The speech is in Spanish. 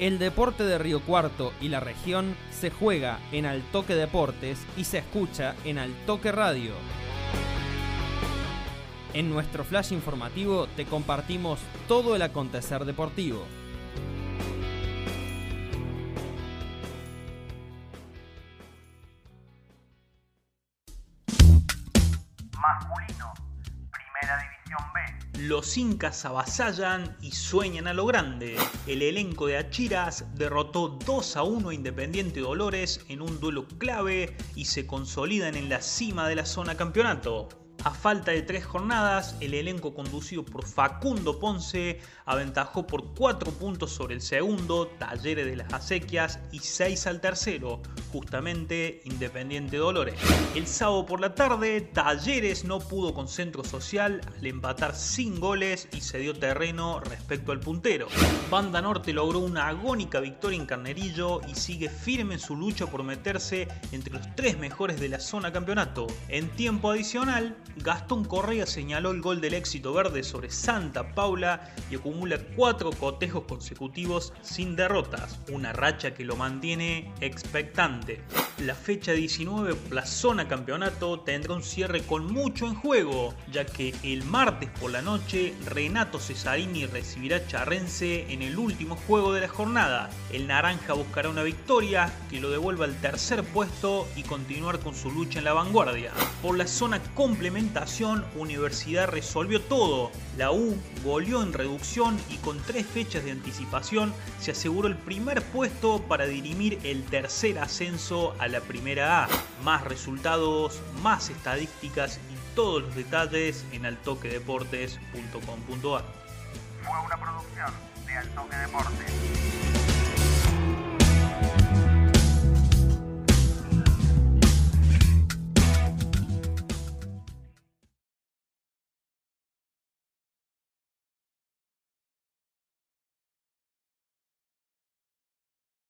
El deporte de Río Cuarto y la región se juega en Altoque Deportes y se escucha en Altoque Radio. En nuestro flash informativo te compartimos todo el acontecer deportivo. Masculino, División B. Los incas avasallan y sueñan a lo grande. El elenco de Achiras derrotó 2 a 1 a Independiente Dolores en un duelo clave y se consolidan en la cima de la zona campeonato. A falta de tres jornadas, el elenco conducido por Facundo Ponce aventajó por 4 puntos sobre el segundo, Talleres de las Acequias, y 6 al tercero, justamente Independiente Dolores. El sábado por la tarde, Talleres no pudo con Centro Social al empatar sin goles y se dio terreno respecto al puntero. Banda Norte logró una agónica victoria en Carnerillo y sigue firme en su lucha por meterse entre los tres mejores de la zona campeonato. En tiempo adicional, Gastón Correa señaló el gol del éxito verde sobre Santa Paula y acumula cuatro cotejos consecutivos sin derrotas, una racha que lo mantiene expectante. La fecha 19 por la zona campeonato tendrá un cierre con mucho en juego, ya que el martes por la noche Renato Cesarini recibirá Charrense en el último juego de la jornada. El naranja buscará una victoria que lo devuelva al tercer puesto y continuar con su lucha en la vanguardia. Por la zona complementaria Universidad resolvió todo. La U goleó en reducción y con tres fechas de anticipación se aseguró el primer puesto para dirimir el tercer ascenso a la primera A. Más resultados, más estadísticas y todos los detalles en altoquedeportes.com.ar. Fue una producción de Altoque